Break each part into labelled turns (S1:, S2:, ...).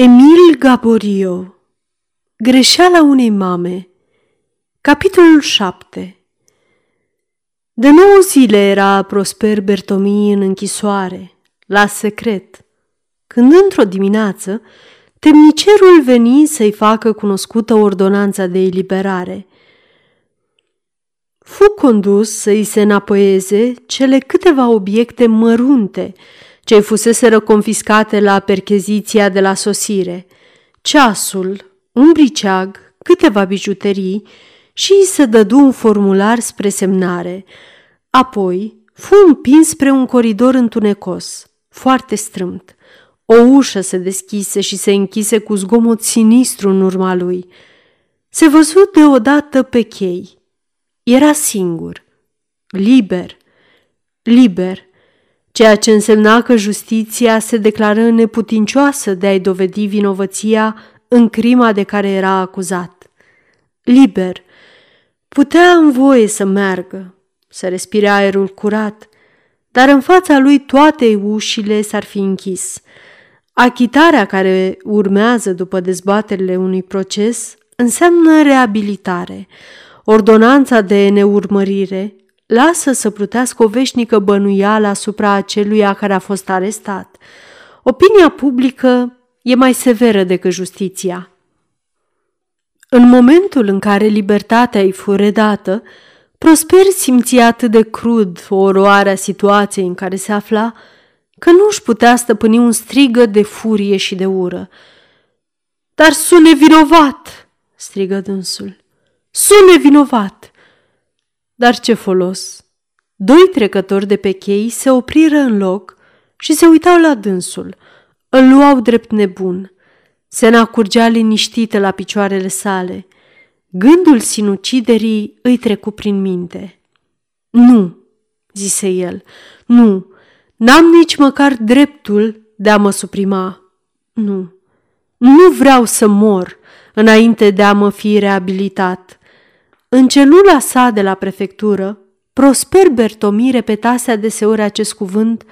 S1: Emil Gaborio. Greșeala unei mame. Capitolul 7 De nouă zile era Prosper Bertomi în închisoare, la secret, când într-o dimineață temnicerul veni să-i facă cunoscută ordonanța de eliberare. Fu condus să-i se înapoieze cele câteva obiecte mărunte ce fuseseră confiscate la percheziția de la sosire, ceasul, un briceag, câteva bijuterii și îi se dădu un formular spre semnare. Apoi fu împins spre un coridor întunecos, foarte strâmt. O ușă se deschise și se închise cu zgomot sinistru în urma lui. Se văzut deodată pe chei. Era singur, liber, liber, ceea ce însemna că justiția se declară neputincioasă de a-i dovedi vinovăția în crima de care era acuzat. Liber, putea în voie să meargă, să respire aerul curat, dar în fața lui toate ușile s-ar fi închis. Achitarea care urmează după dezbaterile unui proces înseamnă reabilitare. Ordonanța de neurmărire lasă să plutească o veșnică bănuială asupra aceluia care a fost arestat. Opinia publică e mai severă decât justiția. În momentul în care libertatea îi fu redată, Prosper simțea atât de crud oroarea situației în care se afla, că nu își putea stăpâni un strigă de furie și de ură. Dar sunt nevinovat!" strigă dânsul. Sunt nevinovat!" Dar ce folos? Doi trecători de pe chei se opriră în loc și se uitau la dânsul. Îl luau drept nebun. Se nacurgea liniștită la picioarele sale. Gândul sinuciderii îi trecu prin minte. Nu, zise el, nu, n-am nici măcar dreptul de a mă suprima. Nu, nu vreau să mor înainte de a mă fi reabilitat. În celula sa de la prefectură, Prosper Bertomi repetase adeseori acest cuvânt,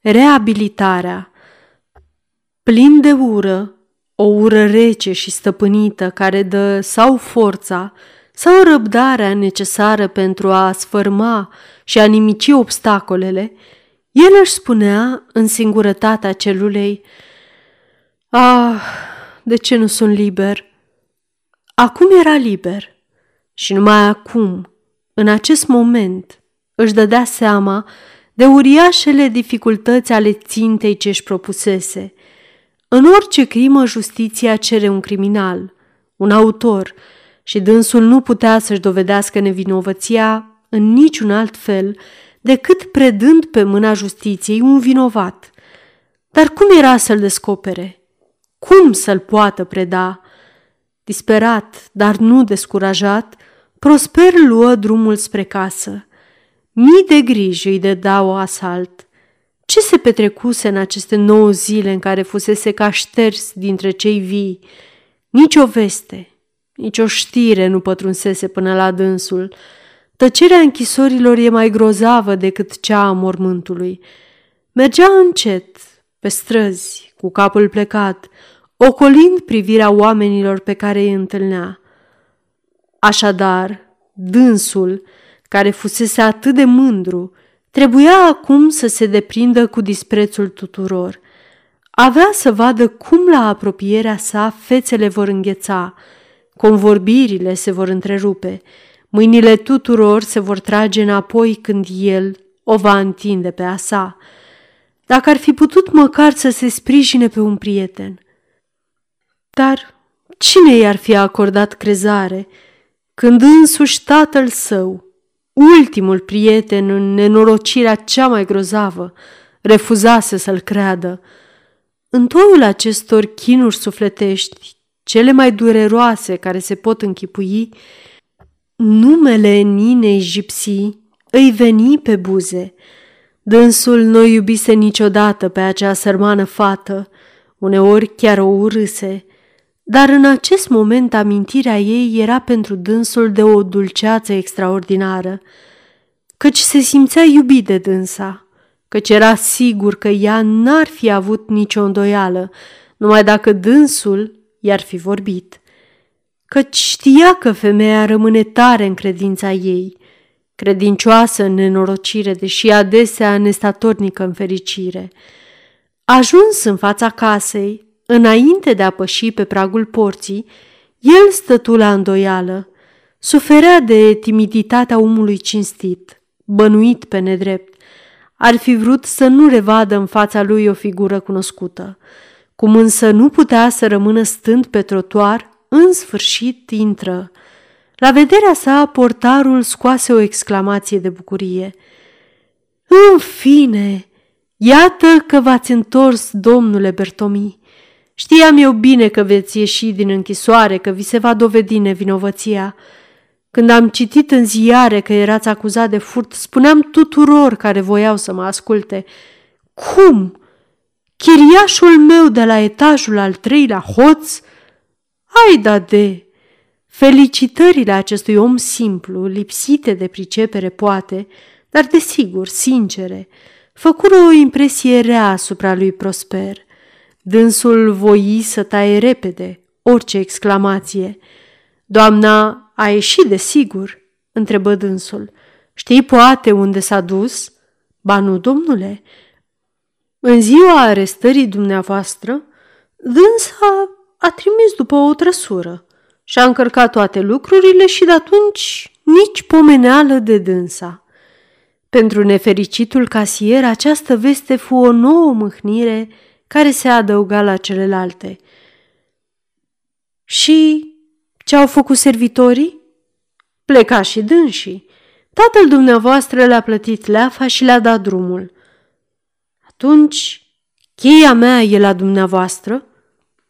S1: reabilitarea. Plin de ură, o ură rece și stăpânită care dă sau forța sau răbdarea necesară pentru a sfârma și a nimici obstacolele, el își spunea în singurătatea celulei, Ah, de ce nu sunt liber? Acum era liber – și numai acum, în acest moment, își dădea seama de uriașele dificultăți ale țintei ce își propusese. În orice crimă, justiția cere un criminal, un autor, și dânsul nu putea să-și dovedească nevinovăția în niciun alt fel decât predând pe mâna justiției un vinovat. Dar cum era să-l descopere? Cum să-l poată preda? Disperat, dar nu descurajat, Prosper luă drumul spre casă. Mii de griji îi dădeau asalt. Ce se petrecuse în aceste nouă zile în care fusese ca șters dintre cei vii? Nici o veste, nici o știre nu pătrunsese până la dânsul. Tăcerea închisorilor e mai grozavă decât cea a mormântului. Mergea încet, pe străzi, cu capul plecat, ocolind privirea oamenilor pe care îi întâlnea. Așadar, dânsul, care fusese atât de mândru, trebuia acum să se deprindă cu disprețul tuturor. Avea să vadă cum la apropierea sa fețele vor îngheța, convorbirile se vor întrerupe, mâinile tuturor se vor trage înapoi când el o va întinde pe a sa. Dacă ar fi putut măcar să se sprijine pe un prieten. Dar cine i-ar fi acordat crezare? Când însuși tatăl său, ultimul prieten în nenorocirea cea mai grozavă, refuzase să-l creadă. În toiul acestor chinuri sufletești, cele mai dureroase care se pot închipui, numele Ninei Gipsii îi veni pe buze. Dânsul nu iubise niciodată pe acea sărmană fată, uneori chiar o urâse, dar în acest moment amintirea ei era pentru dânsul de o dulceață extraordinară, căci se simțea iubit de dânsa, căci era sigur că ea n-ar fi avut nicio îndoială numai dacă dânsul i-ar fi vorbit. Căci știa că femeia rămâne tare în credința ei, credincioasă în nenorocire, deși adesea nestatornică în fericire. Ajuns în fața casei, înainte de a păși pe pragul porții, el stătu la îndoială. Suferea de timiditatea omului cinstit, bănuit pe nedrept. Ar fi vrut să nu revadă în fața lui o figură cunoscută. Cum însă nu putea să rămână stând pe trotuar, în sfârșit intră. La vederea sa, portarul scoase o exclamație de bucurie. În fine, iată că v-ați întors, domnule Bertomi. Știam eu bine că veți ieși din închisoare, că vi se va dovedi nevinovăția. Când am citit în ziare că erați acuzat de furt, spuneam tuturor care voiau să mă asculte. Cum? Chiriașul meu de la etajul al treilea hoț? Hai da de! Felicitările acestui om simplu, lipsite de pricepere poate, dar desigur sincere, făcură o impresie rea asupra lui Prosper. Dânsul voi să taie repede orice exclamație. Doamna a ieșit de sigur, întrebă dânsul. Știi poate unde s-a dus? Ba nu, domnule. În ziua arestării dumneavoastră, dânsa a trimis după o trăsură și a încărcat toate lucrurile și de atunci nici pomeneală de dânsa. Pentru nefericitul casier, această veste fu o nouă mâhnire care se adăuga la celelalte. Și ce au făcut servitorii? Pleca și dânsii. Tatăl dumneavoastră le-a plătit leafa și le-a dat drumul. Atunci, cheia mea e la dumneavoastră?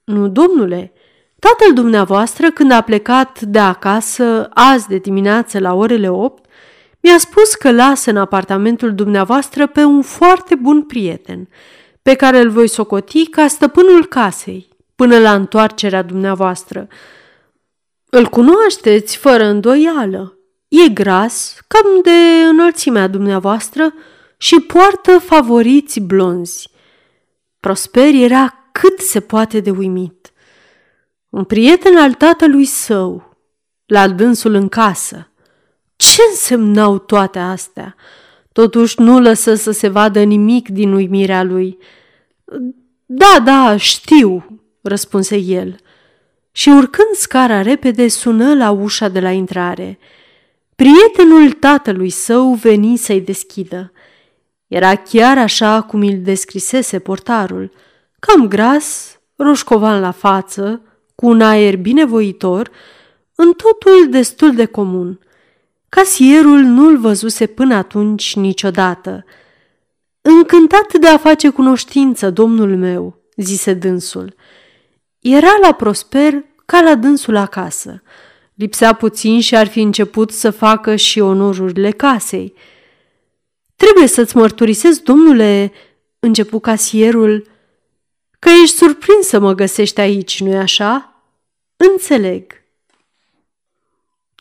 S1: Nu, domnule, tatăl dumneavoastră, când a plecat de acasă azi de dimineață la orele opt, mi-a spus că lasă în apartamentul dumneavoastră pe un foarte bun prieten, pe care îl voi socoti ca stăpânul casei, până la întoarcerea dumneavoastră. Îl cunoașteți fără îndoială. E gras, cam de înălțimea dumneavoastră și poartă favoriți blonzi. Prosper era cât se poate de uimit. Un prieten al tatălui său, la dânsul în casă. Ce însemnau toate astea? Totuși nu lăsă să se vadă nimic din uimirea lui. Da, da, știu, răspunse el. Și urcând scara repede, sună la ușa de la intrare. Prietenul tatălui său veni să-i deschidă. Era chiar așa cum îl descrisese portarul, cam gras, roșcovan la față, cu un aer binevoitor, în totul destul de comun. Casierul nu-l văzuse până atunci niciodată. Încântat de a face cunoștință, domnul meu, zise dânsul. Era la Prosper ca la dânsul acasă. Lipsea puțin și ar fi început să facă și onorurile casei. Trebuie să-ți mărturisesc, domnule, începu casierul, că ești surprins să mă găsești aici, nu-i așa? Înțeleg.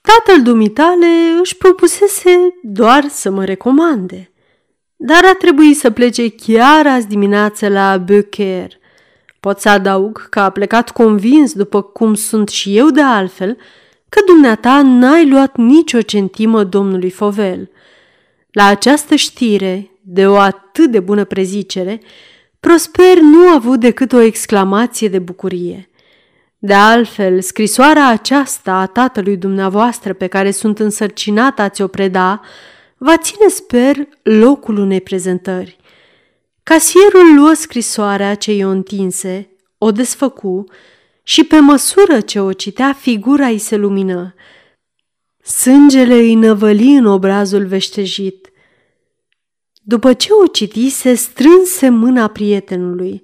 S1: Tatăl dumitale își propusese doar să mă recomande, dar a trebuit să plece chiar azi dimineață la Böcher. Pot să adaug că a plecat convins, după cum sunt și eu de altfel, că dumneata n-ai luat nicio centimă domnului Fovel. La această știre, de o atât de bună prezicere, Prosper nu a avut decât o exclamație de bucurie. De altfel, scrisoarea aceasta a tatălui dumneavoastră pe care sunt însărcinat a ți-o preda, va ține, sper, locul unei prezentări. Casierul luă scrisoarea ce i-o întinse, o desfăcu și pe măsură ce o citea, figura îi se lumină. Sângele îi năvăli în obrazul veștejit. După ce o citise, strânse mâna prietenului.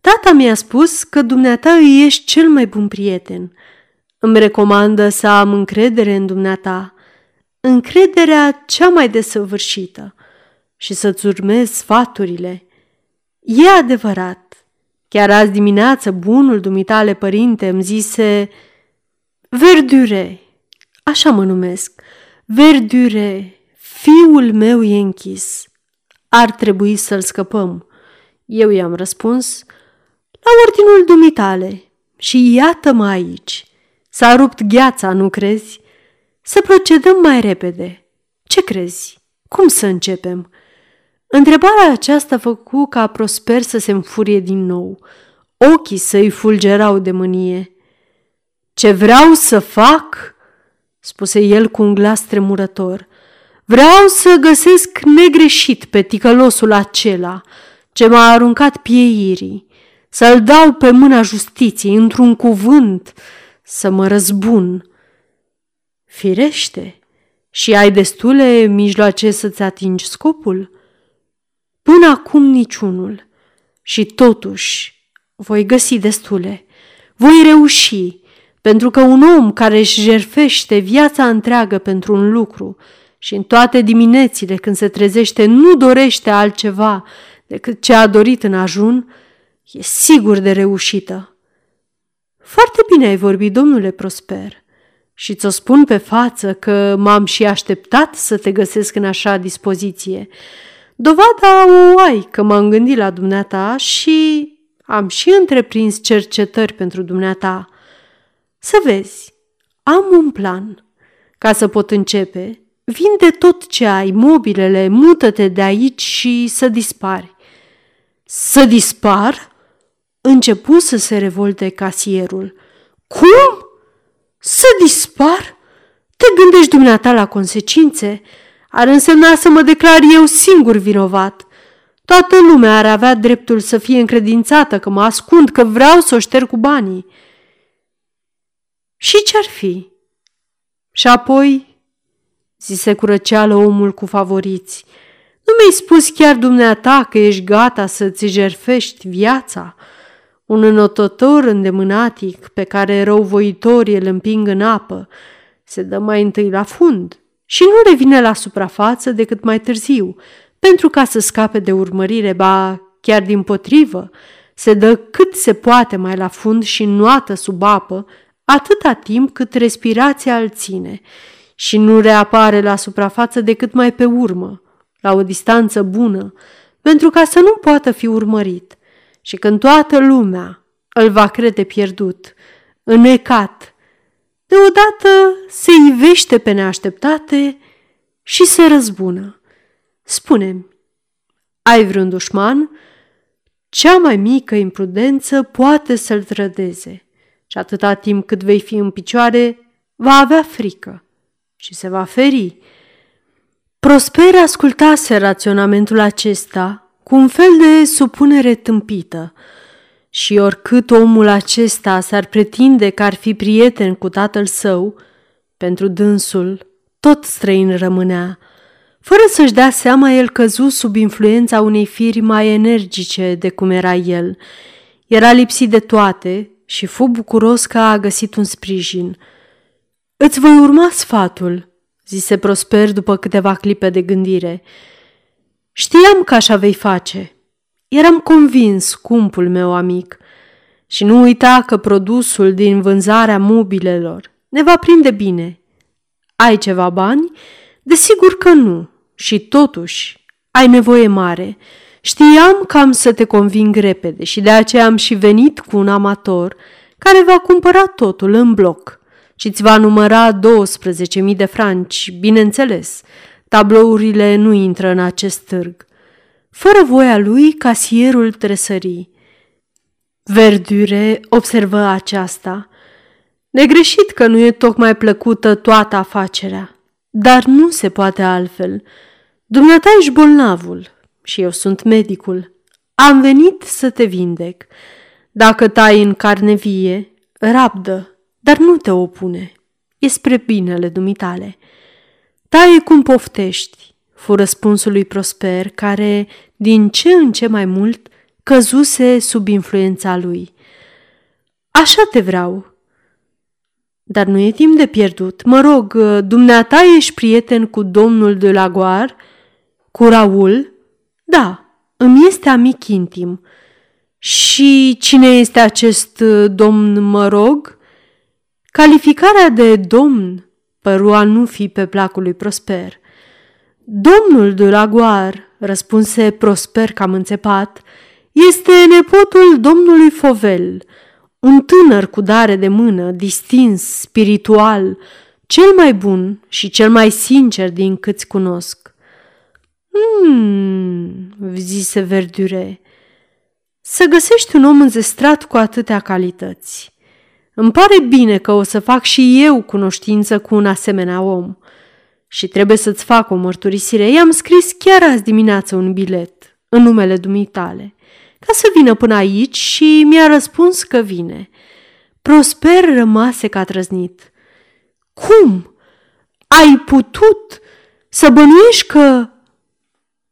S1: Tata mi-a spus că dumneata îi ești cel mai bun prieten. Îmi recomandă să am încredere în dumneata, încrederea cea mai desăvârșită și să-ți urmez sfaturile. E adevărat. Chiar azi dimineață bunul dumitale părinte îmi zise Verdure, așa mă numesc, Verdure, fiul meu e închis. Ar trebui să-l scăpăm. Eu i-am răspuns, La ordinul dumitale. Și iată-mă aici. S-a rupt gheața, nu crezi? Să procedăm mai repede. Ce crezi? Cum să începem?" Întrebarea aceasta făcu ca Prosper să se înfurie din nou. Ochii săi fulgerau de mânie. Ce vreau să fac?" spuse el cu un glas tremurător. Vreau să găsesc negreșit pe ticălosul acela ce m-a aruncat pieirii, să-l dau pe mâna justiției, într-un cuvânt, să mă răzbun. Firește, și ai destule mijloace să-ți atingi scopul? Până acum niciunul. Și totuși voi găsi destule. Voi reuși, pentru că un om care își jerfește viața întreagă pentru un lucru și în toate diminețile când se trezește nu dorește altceva decât ce a dorit în ajun, e sigur de reușită. Foarte bine ai vorbit, domnule Prosper, și ți-o spun pe față că m-am și așteptat să te găsesc în așa dispoziție. Dovada o ai că m-am gândit la dumneata și am și întreprins cercetări pentru dumneata. Să vezi, am un plan. Ca să pot începe, vinde tot ce ai, mobilele, mută-te de aici și să dispari. Să dispar? Începu să se revolte casierul. Cum? Să dispar? Te gândești dumneata la consecințe? Ar însemna să mă declar eu singur vinovat. Toată lumea ar avea dreptul să fie încredințată că mă ascund, că vreau să o șterg cu banii. Și ce-ar fi? Și apoi, zise cu răceală omul cu favoriți, nu mi-ai spus chiar dumneata că ești gata să-ți jerfești viața? Un înotător îndemânatic pe care răuvoitorii îl împing în apă se dă mai întâi la fund și nu revine la suprafață decât mai târziu, pentru ca să scape de urmărire, ba chiar din potrivă, se dă cât se poate mai la fund și nuată sub apă, atâta timp cât respirația îl ține și nu reapare la suprafață decât mai pe urmă, la o distanță bună, pentru ca să nu poată fi urmărit. Și când toată lumea îl va crede pierdut, înecat, deodată se ivește pe neașteptate și se răzbună. Spune-mi, ai vreun dușman? Cea mai mică imprudență poate să-l trădeze și atâta timp cât vei fi în picioare, va avea frică și se va feri. Prosper ascultase raționamentul acesta cu un fel de supunere tâmpită și oricât omul acesta s-ar pretinde că ar fi prieten cu tatăl său, pentru dânsul tot străin rămânea. Fără să-și dea seama, el căzu sub influența unei firi mai energice de cum era el. Era lipsit de toate și fu bucuros că a găsit un sprijin. Îți voi urma sfatul, zise Prosper după câteva clipe de gândire. Știam că așa vei face. Eram convins, cumpul meu amic. Și nu uita că produsul din vânzarea mobilelor ne va prinde bine. Ai ceva bani? Desigur că nu. Și totuși, ai nevoie mare. Știam că am să te conving repede și de aceea am și venit cu un amator care va cumpăra totul în bloc și îți va număra 12.000 de franci, bineînțeles. Tablourile nu intră în acest târg. Fără voia lui, casierul tresări. Verdure observă aceasta. Negreșit că nu e tocmai plăcută toată afacerea, dar nu se poate altfel. Dumneata ești bolnavul și eu sunt medicul. Am venit să te vindec. Dacă tai în carne vie, rabdă, dar nu te opune. E spre binele dumitale. Taie cum poftești, fu răspunsul lui Prosper, care, din ce în ce mai mult, căzuse sub influența lui. Așa te vreau. Dar nu e timp de pierdut. Mă rog, dumneata ești prieten cu domnul de la Goar? Cu Raul? Da, îmi este amic intim. Și cine este acest domn, mă rog? Calificarea de domn păru a nu fi pe placul lui Prosper. Domnul de la Goar, răspunse Prosper cam înțepat, Este nepotul domnului Fovel, un tânăr cu dare de mână, distins, spiritual, cel mai bun și cel mai sincer din câți cunosc. Hmm, zise Verdure, să găsești un om înzestrat cu atâtea calități. Îmi pare bine că o să fac și eu cunoștință cu un asemenea om. Și trebuie să-ți fac o mărturisire. I-am scris chiar azi dimineață un bilet în numele dumitale ca să vină până aici și mi-a răspuns că vine. Prosper rămase ca trăznit. Cum? Ai putut să bănuiești că...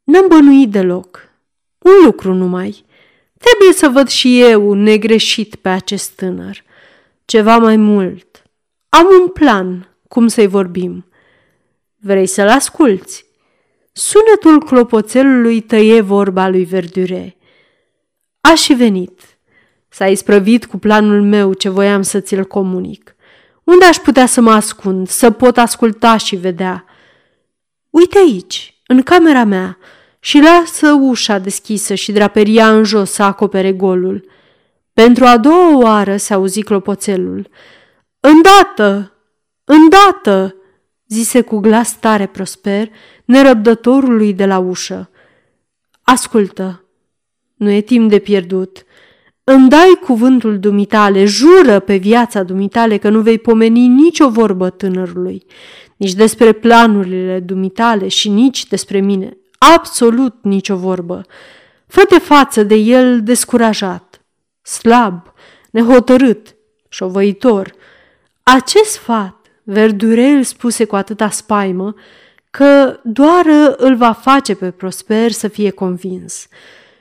S1: N-am bănuit deloc. Un lucru numai. Trebuie să văd și eu negreșit pe acest tânăr. Ceva mai mult. Am un plan cum să-i vorbim. Vrei să-l asculți? Sunetul clopoțelului tăie vorba lui Verdure. A și venit. S-a isprăvit cu planul meu ce voiam să ți-l comunic. Unde aș putea să mă ascund, să pot asculta și vedea? Uite aici, în camera mea, și lasă ușa deschisă și draperia în jos să acopere golul. Pentru a doua oară se auzi clopoțelul. Îndată! Îndată! zise cu glas tare prosper, nerăbdătorului de la ușă. Ascultă, nu e timp de pierdut. Îmi dai cuvântul dumitale, jură pe viața dumitale că nu vei pomeni nicio vorbă tânărului, nici despre planurile dumitale și nici despre mine. Absolut nicio vorbă. Fă-te față de el descurajat, slab, nehotărât, șovăitor. Acest sfat, Verdurel spuse cu atâta spaimă, că doar îl va face pe Prosper să fie convins.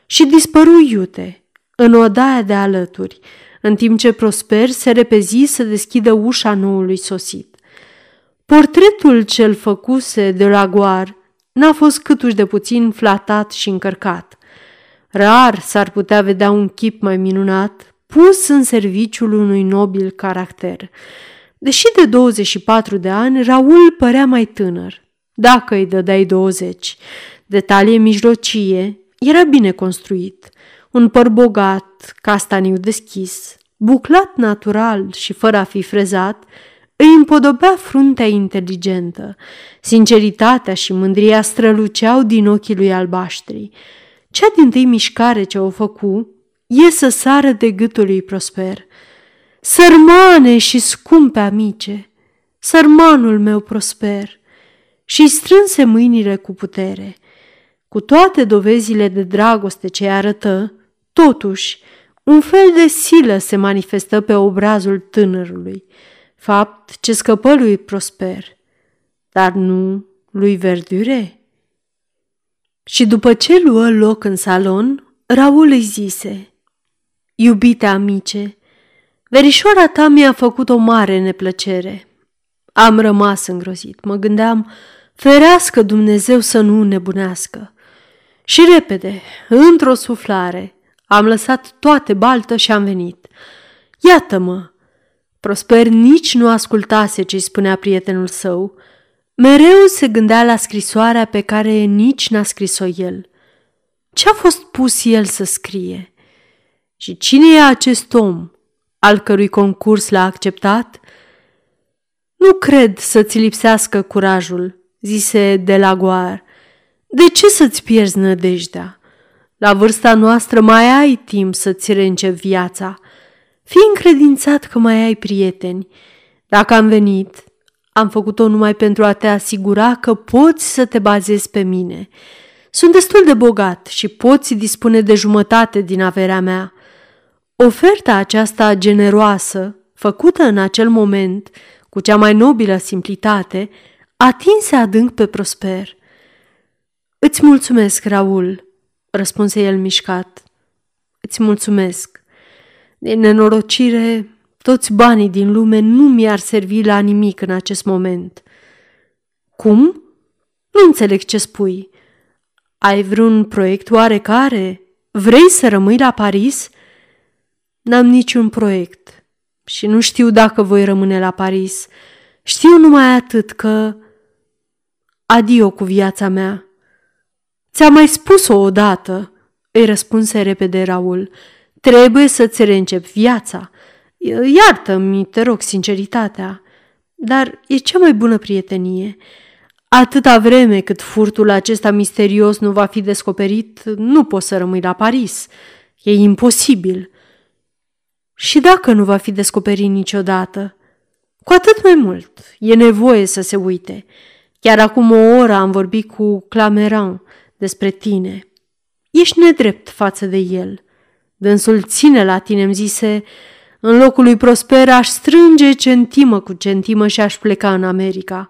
S1: Și dispăru iute în odaia de alături, în timp ce Prosper se repezi să deschidă ușa noului sosit. Portretul cel făcuse de la Goar n-a fost câtuși de puțin flatat și încărcat. Rar s-ar putea vedea un chip mai minunat pus în serviciul unui nobil caracter. Deși de 24 de ani, Raul părea mai tânăr, dacă îi dădeai 20. De talie mijlocie, era bine construit, un păr bogat, castaniu deschis, buclat natural și fără a fi frezat, îi împodobea fruntea inteligentă. Sinceritatea și mândria străluceau din ochii lui albaștri. Cea din tâi mișcare ce o făcu e să sară de gâtul lui Prosper. Sărmane și scumpe amice, sărmanul meu Prosper! Și strânse mâinile cu putere. Cu toate dovezile de dragoste ce arătă, totuși, un fel de silă se manifestă pe obrazul tânărului, fapt ce scăpă lui Prosper, dar nu lui Verdure. Și după ce luă loc în salon, Raul îi zise, Iubite amice, verișoara ta mi-a făcut o mare neplăcere. Am rămas îngrozit, mă gândeam, ferească Dumnezeu să nu nebunească. Și repede, într-o suflare, am lăsat toate baltă și am venit. Iată-mă! Prosper nici nu ascultase ce-i spunea prietenul său. Mereu se gândea la scrisoarea pe care nici n-a scris-o el. Ce a fost pus el să scrie? Și cine e acest om, al cărui concurs l-a acceptat? Nu cred să-ți lipsească curajul, zise Delagoar. De ce să-ți pierzi nădejdea? La vârsta noastră mai ai timp să-ți rence viața. Fii încredințat că mai ai prieteni. Dacă am venit, am făcut-o numai pentru a te asigura că poți să te bazezi pe mine. Sunt destul de bogat și poți dispune de jumătate din averea mea. Oferta aceasta generoasă, făcută în acel moment, cu cea mai nobilă simplitate, atinse adânc pe Prosper. Îți mulțumesc, Raul, răspunse el mișcat. Îți mulțumesc. De nenorocire, toți banii din lume nu mi-ar servi la nimic în acest moment. Cum? Nu înțeleg ce spui. Ai vreun proiect oarecare? Vrei să rămâi la Paris? N-am niciun proiect și nu știu dacă voi rămâne la Paris. Știu numai atât că... Adio cu viața mea. Ți-am mai spus-o odată, îi răspunse repede Raul. Trebuie să-ți reîncepi viața. Iartă-mi, te rog, sinceritatea, dar e cea mai bună prietenie. Atâta vreme cât furtul acesta misterios nu va fi descoperit, nu poți să rămâi la Paris. E imposibil. Și dacă nu va fi descoperit niciodată, cu atât mai mult e nevoie să se uite. Chiar acum o oră am vorbit cu Clameran despre tine. Ești nedrept față de el. Dânsul ține la tine, îmi zise, în locul lui Prosper aș strânge centimă cu centimă și aș pleca în America.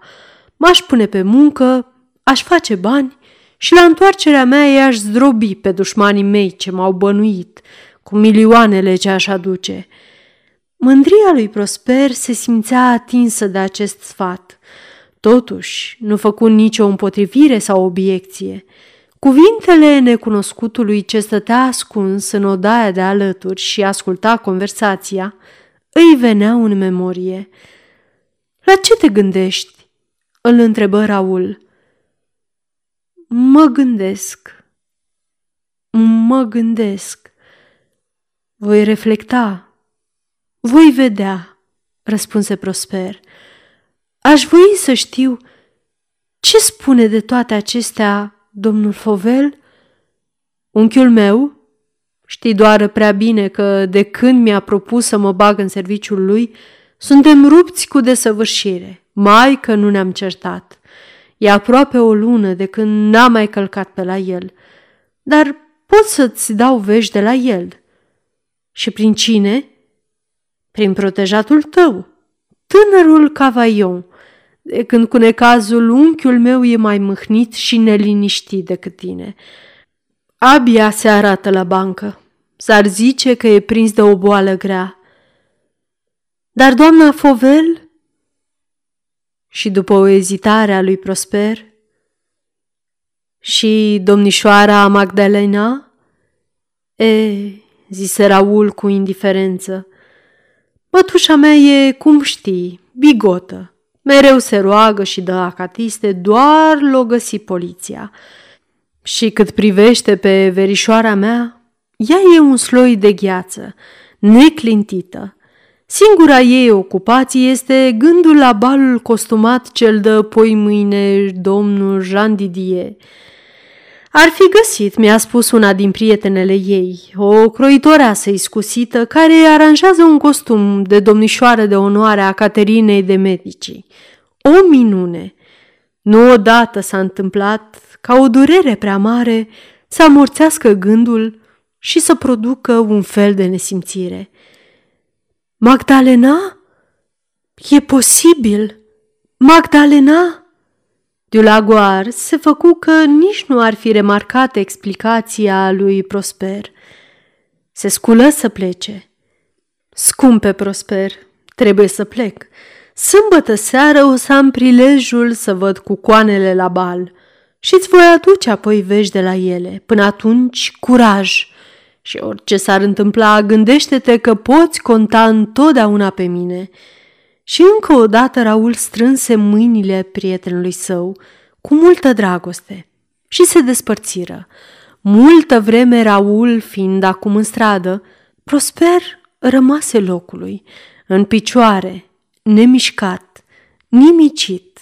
S1: M-aș pune pe muncă, aș face bani și la întoarcerea mea i-aș zdrobi pe dușmanii mei ce m-au bănuit cu milioanele ce aș aduce. Mândria lui Prosper se simțea atinsă de acest sfat. Totuși, nu făcu nicio împotrivire sau obiecție. Cuvintele necunoscutului ce stătea ascuns în odaia de alături și asculta conversația îi veneau în memorie. La ce te gândești?" îl întrebă Raul. Mă gândesc. Mă gândesc. Voi reflecta. Voi vedea, răspunse Prosper. Aș voi să știu ce spune de toate acestea domnul Fovel? Unchiul meu? Știi doar prea bine că de când mi-a propus să mă bag în serviciul lui, suntem rupți cu desăvârșire, mai că nu ne-am certat. E aproape o lună de când n-am mai călcat pe la el, dar pot să-ți dau vești de la el. Și prin cine? Prin protejatul tău, tânărul Cavaion, de când cu necazul unchiul meu e mai mâhnit și neliniștit decât tine. Abia se arată la bancă. S-ar zice că e prins de o boală grea. Dar doamna Fovel? Și după o ezitare a lui Prosper? Și domnișoara Magdalena? E, zise Raul cu indiferență. Mătușa mea e, cum știi, bigotă Mereu se roagă și dă acatiste, doar l-o găsi poliția. Și cât privește pe verișoara mea, ea e un sloi de gheață, neclintită. Singura ei ocupație este gândul la balul costumat ce-l dă poi mâine domnul Jean Didier. Ar fi găsit, mi-a spus una din prietenele ei, o croitoreasă iscusită care aranjează un costum de domnișoară de onoare a Caterinei de Medici. O minune! Nu odată s-a întâmplat ca o durere prea mare să amorțească gândul și să producă un fel de nesimțire. Magdalena? E posibil! Magdalena? Dulagoar se făcu că nici nu ar fi remarcat explicația lui Prosper. Se sculă să plece. Scumpe Prosper, trebuie să plec. Sâmbătă seară o să am prilejul să văd cu coanele la bal și îți voi aduce apoi vești de la ele. Până atunci, curaj! Și orice s-ar întâmpla, gândește-te că poți conta întotdeauna pe mine – și încă o dată Raul strânse mâinile prietenului său cu multă dragoste și se despărțiră. Multă vreme Raul, fiind acum în stradă, Prosper rămase locului, în picioare, nemișcat, nimicit,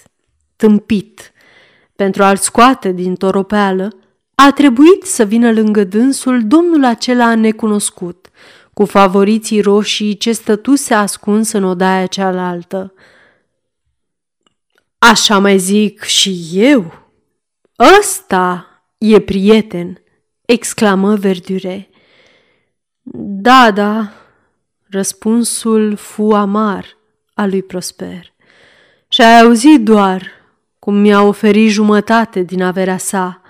S1: tâmpit. Pentru a-l scoate din toropeală, a trebuit să vină lângă dânsul domnul acela necunoscut, cu favoriții roșii ce stătuse ascuns în odaia cealaltă. Așa mai zic și eu. Ăsta e prieten, exclamă Verdure. Da, da, răspunsul fu amar al lui Prosper. Și ai auzit doar cum mi-a oferit jumătate din averea sa.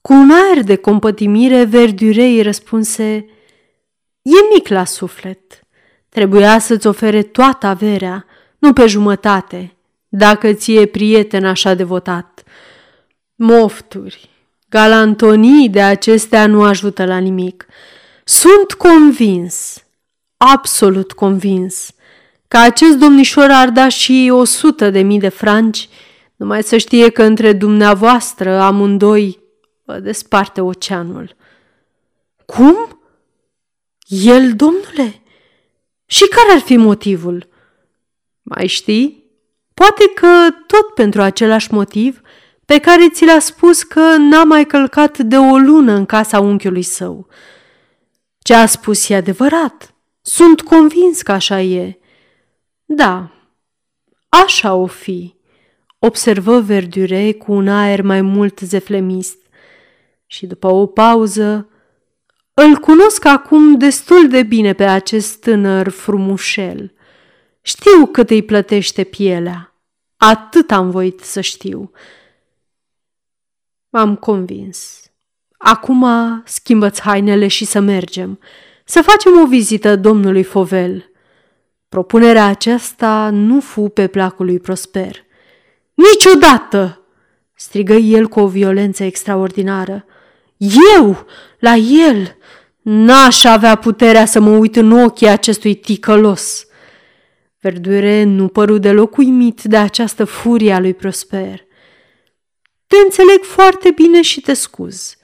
S1: Cu un aer de compătimire, Verdurei răspunse – E mic la suflet. Trebuia să-ți ofere toată averea, nu pe jumătate, dacă ți-e prieten așa devotat. Mofturi, galantonii de acestea nu ajută la nimic. Sunt convins, absolut convins, că acest domnișor ar da și o sută de mii de franci, numai să știe că între dumneavoastră amândoi vă desparte oceanul. Cum? El, domnule? Și care ar fi motivul? Mai știi? Poate că tot pentru același motiv pe care ți l-a spus că n-a mai călcat de o lună în casa unchiului său. Ce a spus e adevărat. Sunt convins că așa e. Da, așa o fi, observă Verdure cu un aer mai mult zeflemist. Și după o pauză, îl cunosc acum destul de bine pe acest tânăr frumușel. Știu cât îi plătește pielea. Atât am voit să știu. M-am convins. Acum schimbă-ți hainele și să mergem. Să facem o vizită domnului Fovel. Propunerea aceasta nu fu pe placul lui Prosper. Niciodată! strigă el cu o violență extraordinară. Eu, la el, n-aș avea puterea să mă uit în ochii acestui ticălos. Verdure nu păru deloc uimit de această furie a lui Prosper. Te înțeleg foarte bine și te scuz,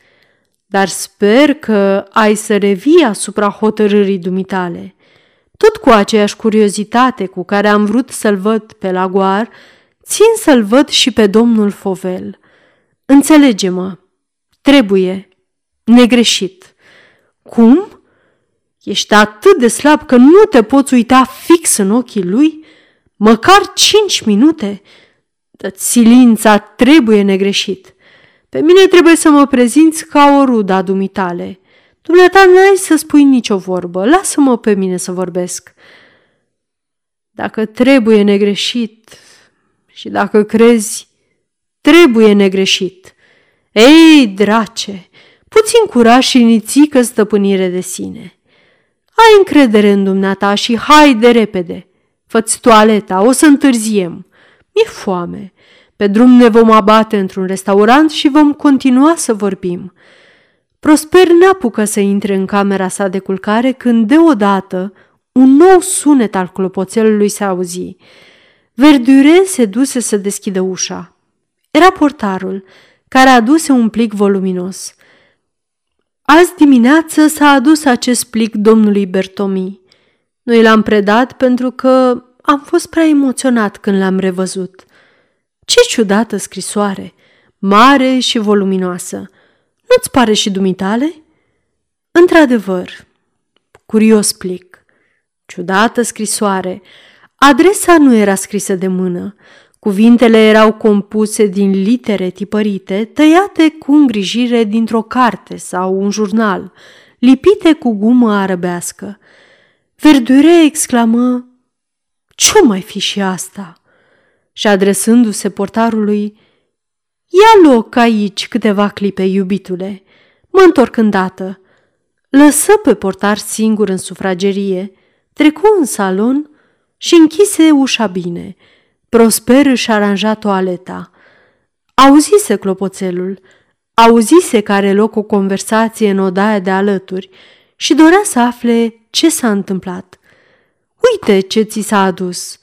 S1: dar sper că ai să revii asupra hotărârii dumitale. Tot cu aceeași curiozitate cu care am vrut să-l văd pe Lagoar, țin să-l văd și pe domnul Fovel. Înțelege-mă, trebuie, negreșit. Cum? Ești atât de slab că nu te poți uita fix în ochii lui? Măcar cinci minute? Silința trebuie negreșit. Pe mine trebuie să mă prezinți ca o rudă a dumitale. Dumneata n-ai să spui nicio vorbă, lasă-mă pe mine să vorbesc. Dacă trebuie negreșit și dacă crezi, trebuie negreșit. Ei, drace, puțin curaj și nițică stăpânire de sine. Ai încredere în dumneata și hai de repede. Fă-ți toaleta, o să întârziem. Mi-e foame. Pe drum ne vom abate într-un restaurant și vom continua să vorbim. Prosper n-apucă să intre în camera sa de culcare când deodată un nou sunet al clopoțelului se auzi. Verdure se duse să deschidă ușa. Era portarul, care aduse un plic voluminos. Azi dimineață s-a adus acest plic domnului Bertomi. Noi l-am predat pentru că am fost prea emoționat când l-am revăzut. Ce ciudată scrisoare, mare și voluminoasă. Nu-ți pare și dumitale? Într-adevăr, curios plic. Ciudată scrisoare. Adresa nu era scrisă de mână. Cuvintele erau compuse din litere tipărite, tăiate cu îngrijire dintr-o carte sau un jurnal, lipite cu gumă arăbească. Verdure exclamă, Ce mai fi și asta?" și adresându-se portarului, Ia loc aici câteva clipe, iubitule. Mă întorc îndată. Lăsă pe portar singur în sufragerie, trecu în salon și închise ușa bine. Prosper își aranja toaleta. Auzise clopoțelul, auzise că are loc o conversație în odaia de alături și dorea să afle ce s-a întâmplat. Uite ce ți s-a adus!"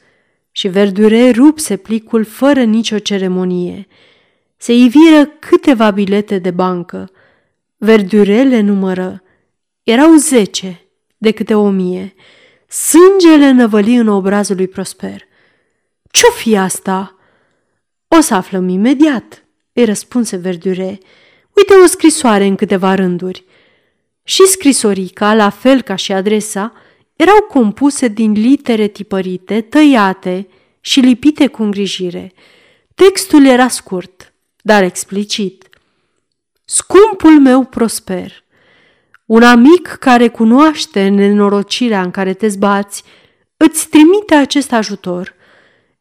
S1: și Verdure rupse plicul fără nicio ceremonie. Se iviră câteva bilete de bancă. Verdure le numără. Erau zece de câte o mie. Sângele năvăli în obrazul lui Prosper. Ce-o fi asta?" O să aflăm imediat," îi răspunse Verdure. Uite o scrisoare în câteva rânduri. Și scrisorica, la fel ca și adresa, erau compuse din litere tipărite, tăiate și lipite cu îngrijire. Textul era scurt, dar explicit. Scumpul meu prosper, un amic care cunoaște nenorocirea în care te zbați, îți trimite acest ajutor.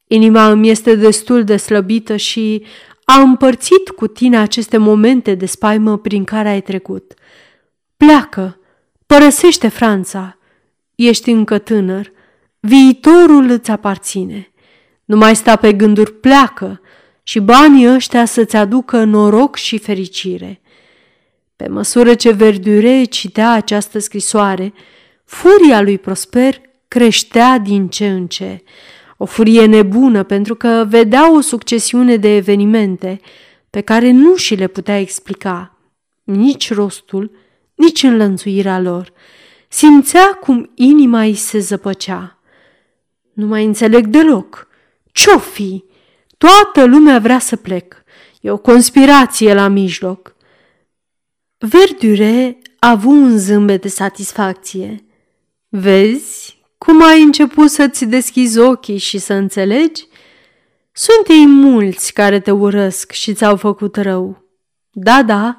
S1: Inima îmi este destul de slăbită și a împărțit cu tine aceste momente de spaimă prin care ai trecut. Pleacă, părăsește Franța, Ești încă tânăr, viitorul îți aparține. Nu mai sta pe gânduri, pleacă și banii ăștia să-ți aducă noroc și fericire. Pe măsură ce Verdure citea această scrisoare, furia lui Prosper creștea din ce în ce. O furie nebună pentru că vedea o succesiune de evenimente pe care nu și le putea explica nici rostul, nici înlănțuirea lor. Simțea cum inima îi se zăpăcea. Nu mai înțeleg deloc. Ce-o fi? Toată lumea vrea să plec. E o conspirație la mijloc. Verdure a avut un zâmbet de satisfacție. Vezi cum ai început să-ți deschizi ochii și să înțelegi? Sunt ei mulți care te urăsc și ți-au făcut rău. Da, da,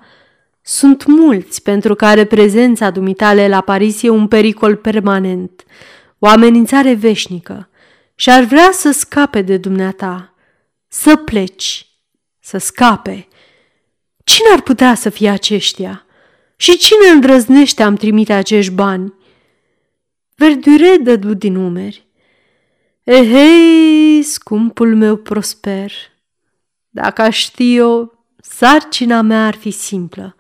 S1: sunt mulți pentru care prezența dumitale la Paris e un pericol permanent, o amenințare veșnică și ar vrea să scape de dumneata, să pleci, să scape. Cine ar putea să fie aceștia? Și cine îndrăznește am trimite acești bani? Verdure dădu din umeri. Ehei, scumpul meu prosper, dacă aș ști eu, sarcina mea ar fi simplă,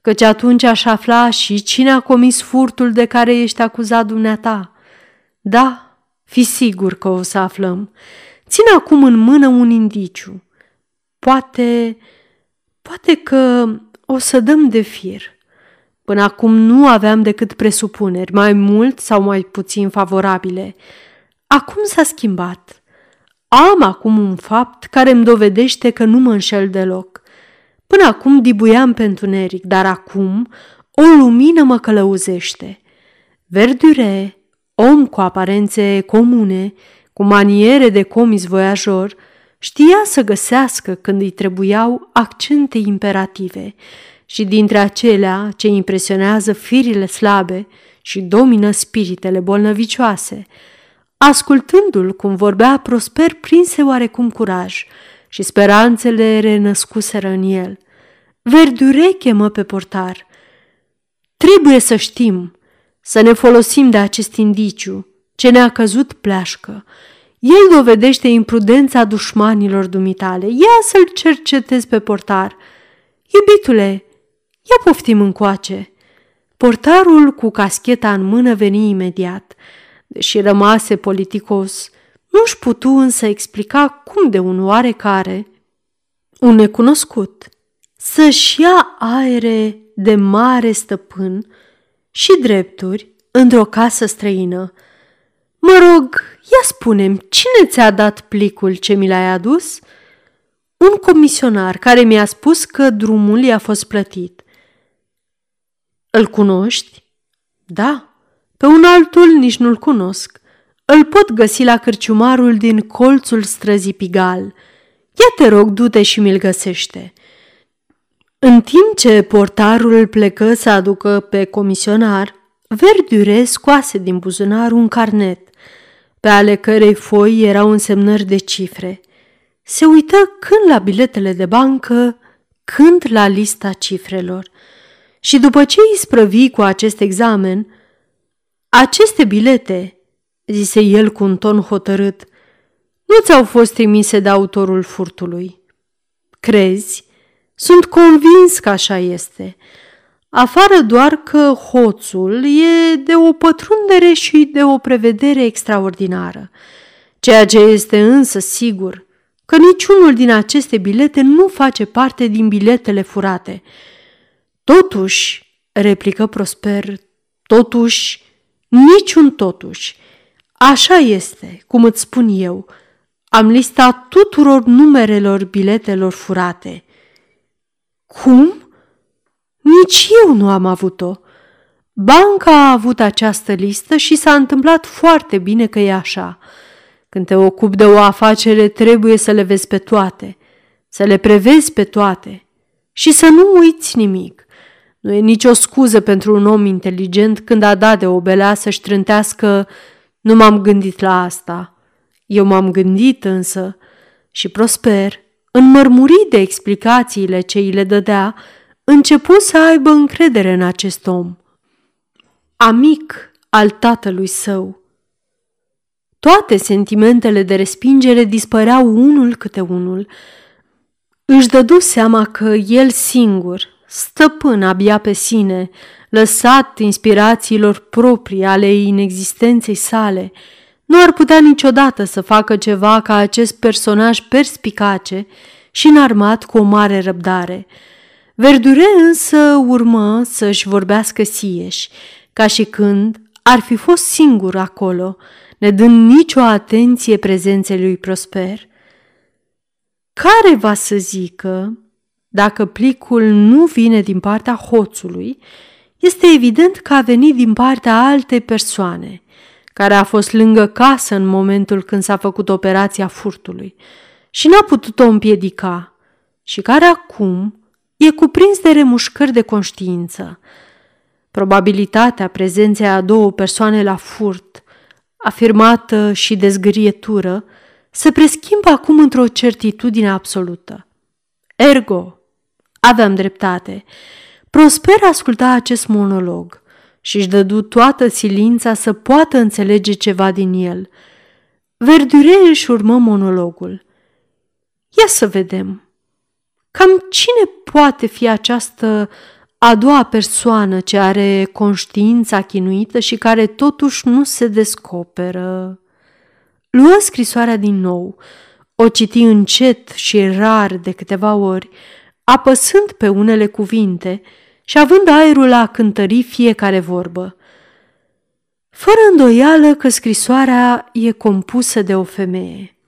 S1: căci atunci aș afla și cine a comis furtul de care ești acuzat dumneata. Da, fi sigur că o să aflăm. Ține acum în mână un indiciu. Poate, poate că o să dăm de fir. Până acum nu aveam decât presupuneri, mai mult sau mai puțin favorabile. Acum s-a schimbat. Am acum un fapt care îmi dovedește că nu mă înșel deloc. Până acum dibuiam pentru neric, dar acum o lumină mă călăuzește. Verdure, om cu aparențe comune, cu maniere de comis voiajor, știa să găsească când îi trebuiau accente imperative și dintre acelea ce impresionează firile slabe și domină spiritele bolnăvicioase. Ascultându-l cum vorbea prosper, prinse oarecum curaj și speranțele renăscuseră în el. Verdure chemă pe portar. Trebuie să știm, să ne folosim de acest indiciu, ce ne-a căzut pleașcă. El dovedește imprudența dușmanilor dumitale. Ia să-l cercetezi pe portar. Iubitule, ia poftim încoace. Portarul cu cascheta în mână veni imediat. Deși rămase politicos, nu-și putu însă explica cum de un oarecare, un necunoscut, să-și ia aere de mare stăpân și drepturi într-o casă străină. Mă rog, ia spunem, cine ți-a dat plicul ce mi l-ai adus? Un comisionar care mi-a spus că drumul i-a fost plătit. Îl cunoști? Da, pe un altul nici nu-l cunosc. Îl pot găsi la cârciumarul din colțul străzii Pigal. Ia te rog, du-te și mi-l găsește. În timp ce portarul plecă să aducă pe comisionar, Verdure scoase din buzunar un carnet, pe ale cărei foi erau însemnări de cifre. Se uită când la biletele de bancă, când la lista cifrelor. Și după ce îi sprăvi cu acest examen, aceste bilete, zise el cu un ton hotărât, nu ți-au fost trimise de autorul furtului. Crezi? Sunt convins că așa este. Afară doar că hoțul e de o pătrundere și de o prevedere extraordinară. Ceea ce este însă sigur, că niciunul din aceste bilete nu face parte din biletele furate. Totuși, replică Prosper, totuși, niciun totuși. Așa este, cum îți spun eu. Am listat tuturor numerelor biletelor furate. Cum? Nici eu nu am avut-o. Banca a avut această listă și s-a întâmplat foarte bine că e așa. Când te ocupi de o afacere, trebuie să le vezi pe toate, să le prevezi pe toate și să nu uiți nimic. Nu e nicio scuză pentru un om inteligent când a dat de o belea să-și trântească nu m-am gândit la asta. Eu m-am gândit însă și prosper, înmărmurit de explicațiile ce îi le dădea, începu să aibă încredere în acest om. Amic al tatălui său. Toate sentimentele de respingere dispăreau unul câte unul. Își dădu seama că el singur, stăpân abia pe sine, lăsat inspirațiilor proprii ale inexistenței sale, nu ar putea niciodată să facă ceva ca acest personaj perspicace și înarmat cu o mare răbdare. Verdure însă urmă să-și vorbească sieși, ca și când ar fi fost singur acolo, nedând nicio atenție prezenței lui Prosper. Care va să zică, dacă plicul nu vine din partea hoțului, este evident că a venit din partea altei persoane, care a fost lângă casă în momentul când s-a făcut operația furtului și n-a putut-o împiedica și care acum e cuprins de remușcări de conștiință. Probabilitatea prezenței a două persoane la furt, afirmată și de zgârietură, se preschimbă acum într-o certitudine absolută. Ergo, aveam dreptate. Prosper asculta acest monolog și își dădu toată silința să poată înțelege ceva din el. Verdure își urmă monologul. Ia să vedem. Cam cine poate fi această a doua persoană ce are conștiința chinuită și care totuși nu se descoperă? Luă scrisoarea din nou, o citi încet și rar de câteva ori, apăsând pe unele cuvinte și având aerul a cântări fiecare vorbă. Fără îndoială că scrisoarea e compusă de o femeie.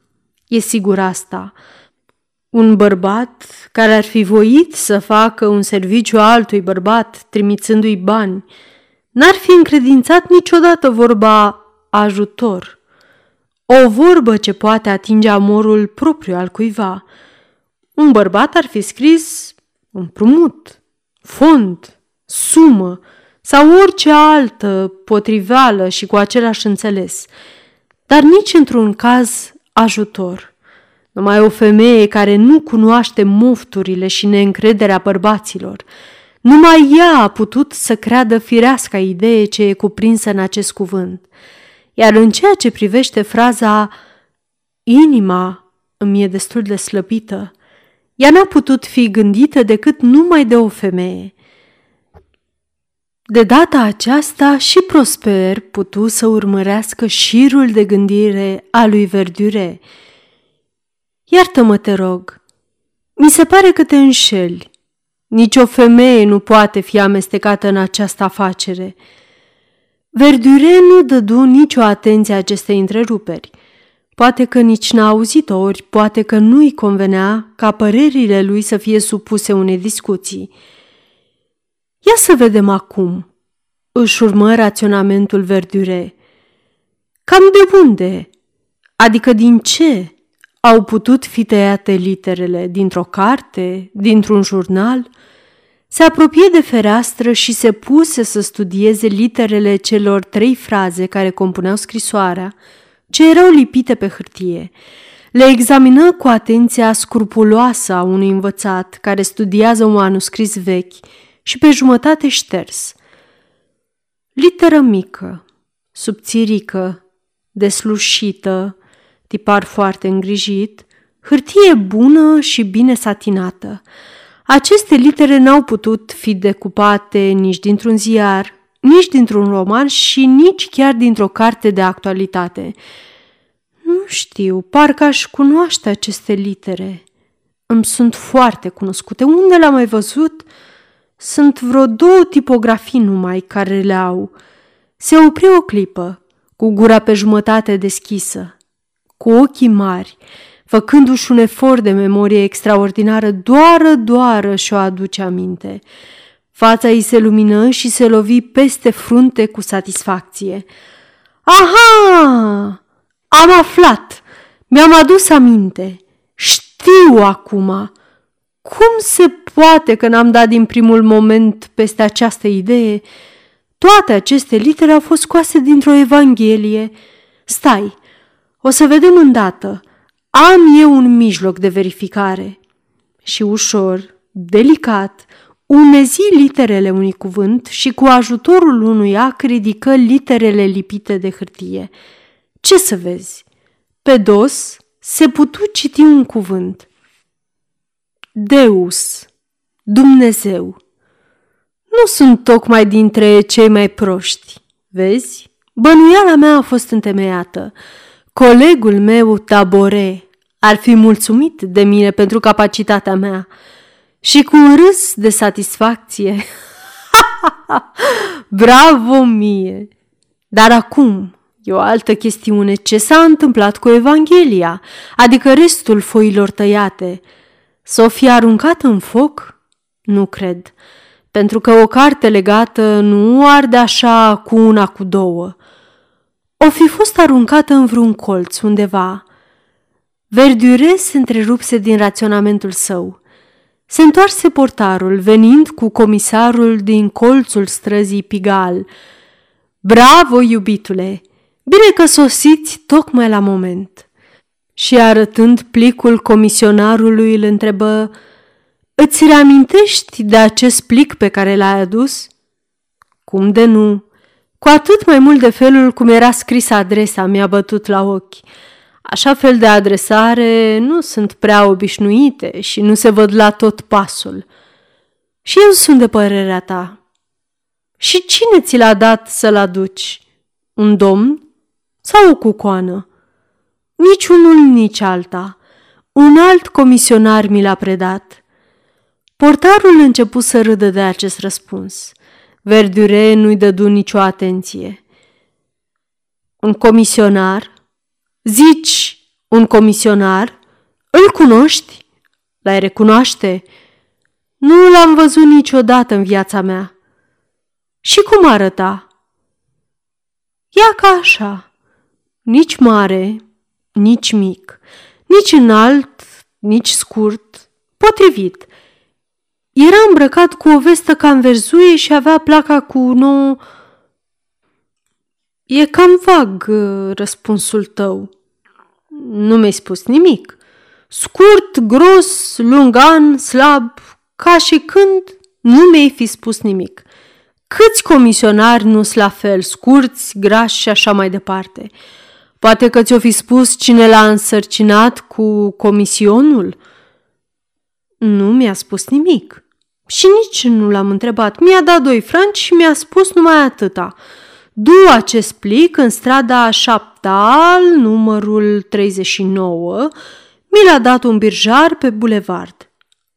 S1: E sigur asta. Un bărbat care ar fi voit să facă un serviciu altui bărbat, trimițându-i bani, n-ar fi încredințat niciodată vorba ajutor. O vorbă ce poate atinge amorul propriu al cuiva. Un bărbat ar fi scris împrumut, fond, sumă sau orice altă potriveală și cu același înțeles, dar nici într-un caz ajutor. Numai o femeie care nu cunoaște mofturile și neîncrederea bărbaților, numai ea a putut să creadă fireasca idee ce e cuprinsă în acest cuvânt. Iar în ceea ce privește fraza inima îmi e destul de slăbită, ea n-a putut fi gândită decât numai de o femeie. De data aceasta și Prosper putu să urmărească șirul de gândire a lui Verdure. Iartă-mă, te rog, mi se pare că te înșeli. Nici o femeie nu poate fi amestecată în această afacere. Verdure nu dădu nicio atenție acestei întreruperi. Poate că nici n-a auzit-o, ori poate că nu-i convenea ca părerile lui să fie supuse unei discuții. Ia să vedem acum, își urmă raționamentul Verdure. Cam de unde? Adică din ce? Au putut fi tăiate literele dintr-o carte, dintr-un jurnal? Se apropie de fereastră și se puse să studieze literele celor trei fraze care compuneau scrisoarea, ce erau lipite pe hârtie. Le examină cu atenția scrupuloasă a unui învățat care studiază un manuscris vechi și pe jumătate șters. Literă mică, subțirică, deslușită, tipar foarte îngrijit, hârtie bună și bine satinată. Aceste litere n-au putut fi decupate nici dintr-un ziar, nici dintr-un roman și nici chiar dintr-o carte de actualitate. Nu știu, parcă aș cunoaște aceste litere. Îmi sunt foarte cunoscute. Unde le-am mai văzut? Sunt vreo două tipografii numai care le au. Se opri o clipă, cu gura pe jumătate deschisă, cu ochii mari, făcându-și un efort de memorie extraordinară, doară, doară și-o aduce aminte. Fața ei se lumină și se lovi peste frunte cu satisfacție. Aha! Am aflat! Mi-am adus aminte! Știu acum! Cum se poate că n-am dat din primul moment peste această idee? Toate aceste litere au fost scoase dintr-o evanghelie. Stai, o să vedem îndată. Am eu un mijloc de verificare. Și ușor, delicat, umezi literele unui cuvânt și cu ajutorul unui ac ridică literele lipite de hârtie. Ce să vezi? Pe dos se putu citi un cuvânt. Deus, Dumnezeu. Nu sunt tocmai dintre cei mai proști, vezi? Bănuiala mea a fost întemeiată. Colegul meu, Tabore, ar fi mulțumit de mine pentru capacitatea mea și cu un râs de satisfacție. Bravo mie! Dar acum e o altă chestiune. Ce s-a întâmplat cu Evanghelia, adică restul foilor tăiate? Să o fie aruncat în foc? Nu cred, pentru că o carte legată nu arde așa cu una cu două. O fi fost aruncată în vreun colț undeva. Verdure se întrerupse din raționamentul său. Se întoarse portarul, venind cu comisarul din colțul străzii Pigal. Bravo, iubitule! Bine că sosiți tocmai la moment. Și arătând plicul comisionarului, îl întrebă, Îți reamintești de acest plic pe care l-ai adus? Cum de nu? Cu atât mai mult de felul cum era scrisă adresa mi-a bătut la ochi. Așa fel de adresare nu sunt prea obișnuite și nu se văd la tot pasul. Și eu sunt de părerea ta. Și cine ți l-a dat să-l aduci? Un domn sau o cucoană? Nici unul, nici alta. Un alt comisionar mi l-a predat. Portarul început să râdă de acest răspuns. Verdure nu-i dădu nicio atenție. Un comisionar? Zici un comisionar? Îl cunoști? L-ai recunoaște? Nu l-am văzut niciodată în viața mea. Și cum arăta? Ia ca așa, nici mare, nici mic, nici înalt, nici scurt, potrivit. Era îmbrăcat cu o vestă cam verzuie și avea placa cu nou... E cam vag răspunsul tău. Nu mi-ai spus nimic. Scurt, gros, lungan, slab, ca și când nu mi-ai fi spus nimic. Câți comisionari nu sunt la fel, scurți, grași și așa mai departe? Poate că ți-o fi spus cine l-a însărcinat cu comisionul? Nu mi-a spus nimic. Și nici nu l-am întrebat. Mi-a dat doi franci și mi-a spus numai atâta. Du acest plic în strada șaptal, numărul 39, mi l-a dat un birjar pe bulevard.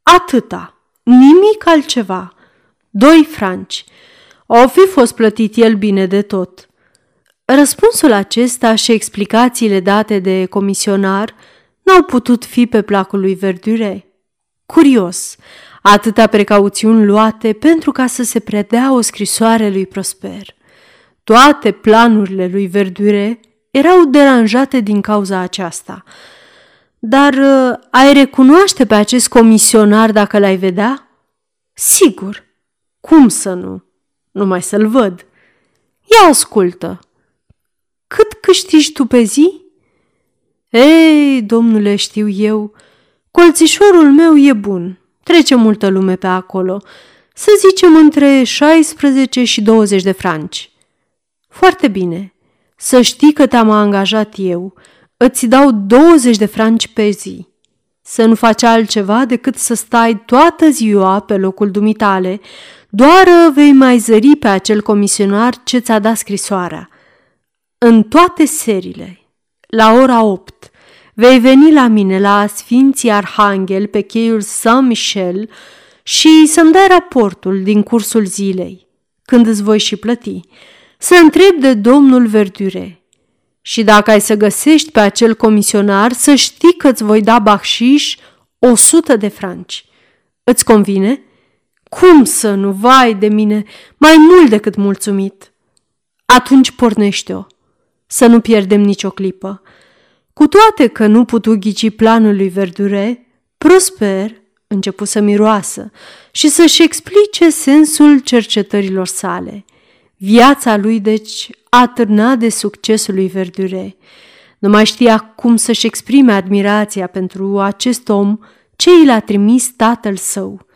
S1: Atâta, nimic altceva. Doi franci. O fi fost plătit el bine de tot. Răspunsul acesta și explicațiile date de comisionar n-au putut fi pe placul lui Verdure. Curios, atâta precauțiuni luate pentru ca să se predea o scrisoare lui Prosper. Toate planurile lui Verdure erau deranjate din cauza aceasta. Dar uh, ai recunoaște pe acest comisionar dacă l-ai vedea? Sigur. Cum să nu? Numai să-l văd. Ia ascultă. Cât câștigi tu pe zi? Ei, domnule, știu eu, colțișorul meu e bun. Trece multă lume pe acolo. Să zicem între 16 și 20 de franci. Foarte bine. Să știi că te-am angajat eu. Îți dau 20 de franci pe zi. Să nu faci altceva decât să stai toată ziua pe locul dumitale, doar vei mai zări pe acel comisionar ce ți-a dat scrisoarea. În toate serile, la ora 8, vei veni la mine la Sfinții Arhanghel pe cheiul Saint-Michel și să-mi dai raportul din cursul zilei, când îți voi și plăti, să întreb de domnul Verdure. Și dacă ai să găsești pe acel comisionar, să știi că îți voi da bahșiș o sută de franci. Îți convine?" Cum să nu, vai de mine, mai mult decât mulțumit. Atunci pornește-o, să nu pierdem nicio clipă. Cu toate că nu putu ghici planul lui Verdure, Prosper început să miroasă și să-și explice sensul cercetărilor sale. Viața lui, deci, atârna de succesul lui Verdure. Nu mai știa cum să-și exprime admirația pentru acest om ce i l-a trimis tatăl său –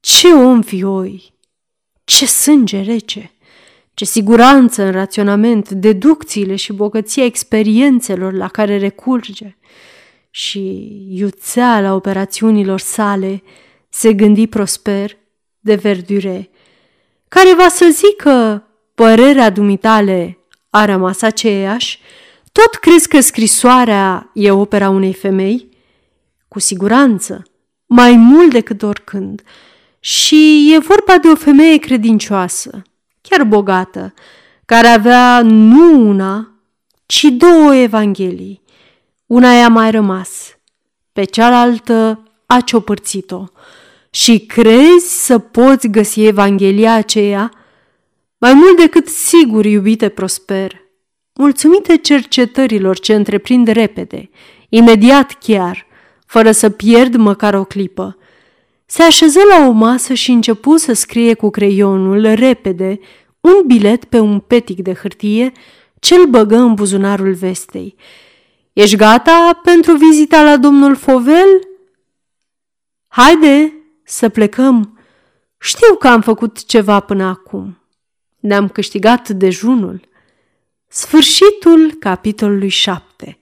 S1: ce om vioi! Ce sânge rece! Ce siguranță în raționament, deducțiile și bogăția experiențelor la care recurge! Și iuțeala operațiunilor sale se gândi prosper de verdure, care va să zică părerea dumitale a rămas aceeași, tot crezi că scrisoarea e opera unei femei? Cu siguranță, mai mult decât oricând. Și e vorba de o femeie credincioasă, chiar bogată, care avea nu una, ci două evanghelii. Una i-a mai rămas, pe cealaltă a ciopărțit-o. Și crezi să poți găsi Evanghelia aceea? Mai mult decât sigur, iubite Prosper, mulțumite cercetărilor ce întreprind repede, imediat chiar, fără să pierd măcar o clipă. Se așeză la o masă și începu să scrie cu creionul repede un bilet pe un petic de hârtie ce-l băgă în buzunarul vestei. Ești gata pentru vizita la domnul Fovel?" Haide să plecăm. Știu că am făcut ceva până acum. Ne-am câștigat dejunul. Sfârșitul capitolului 7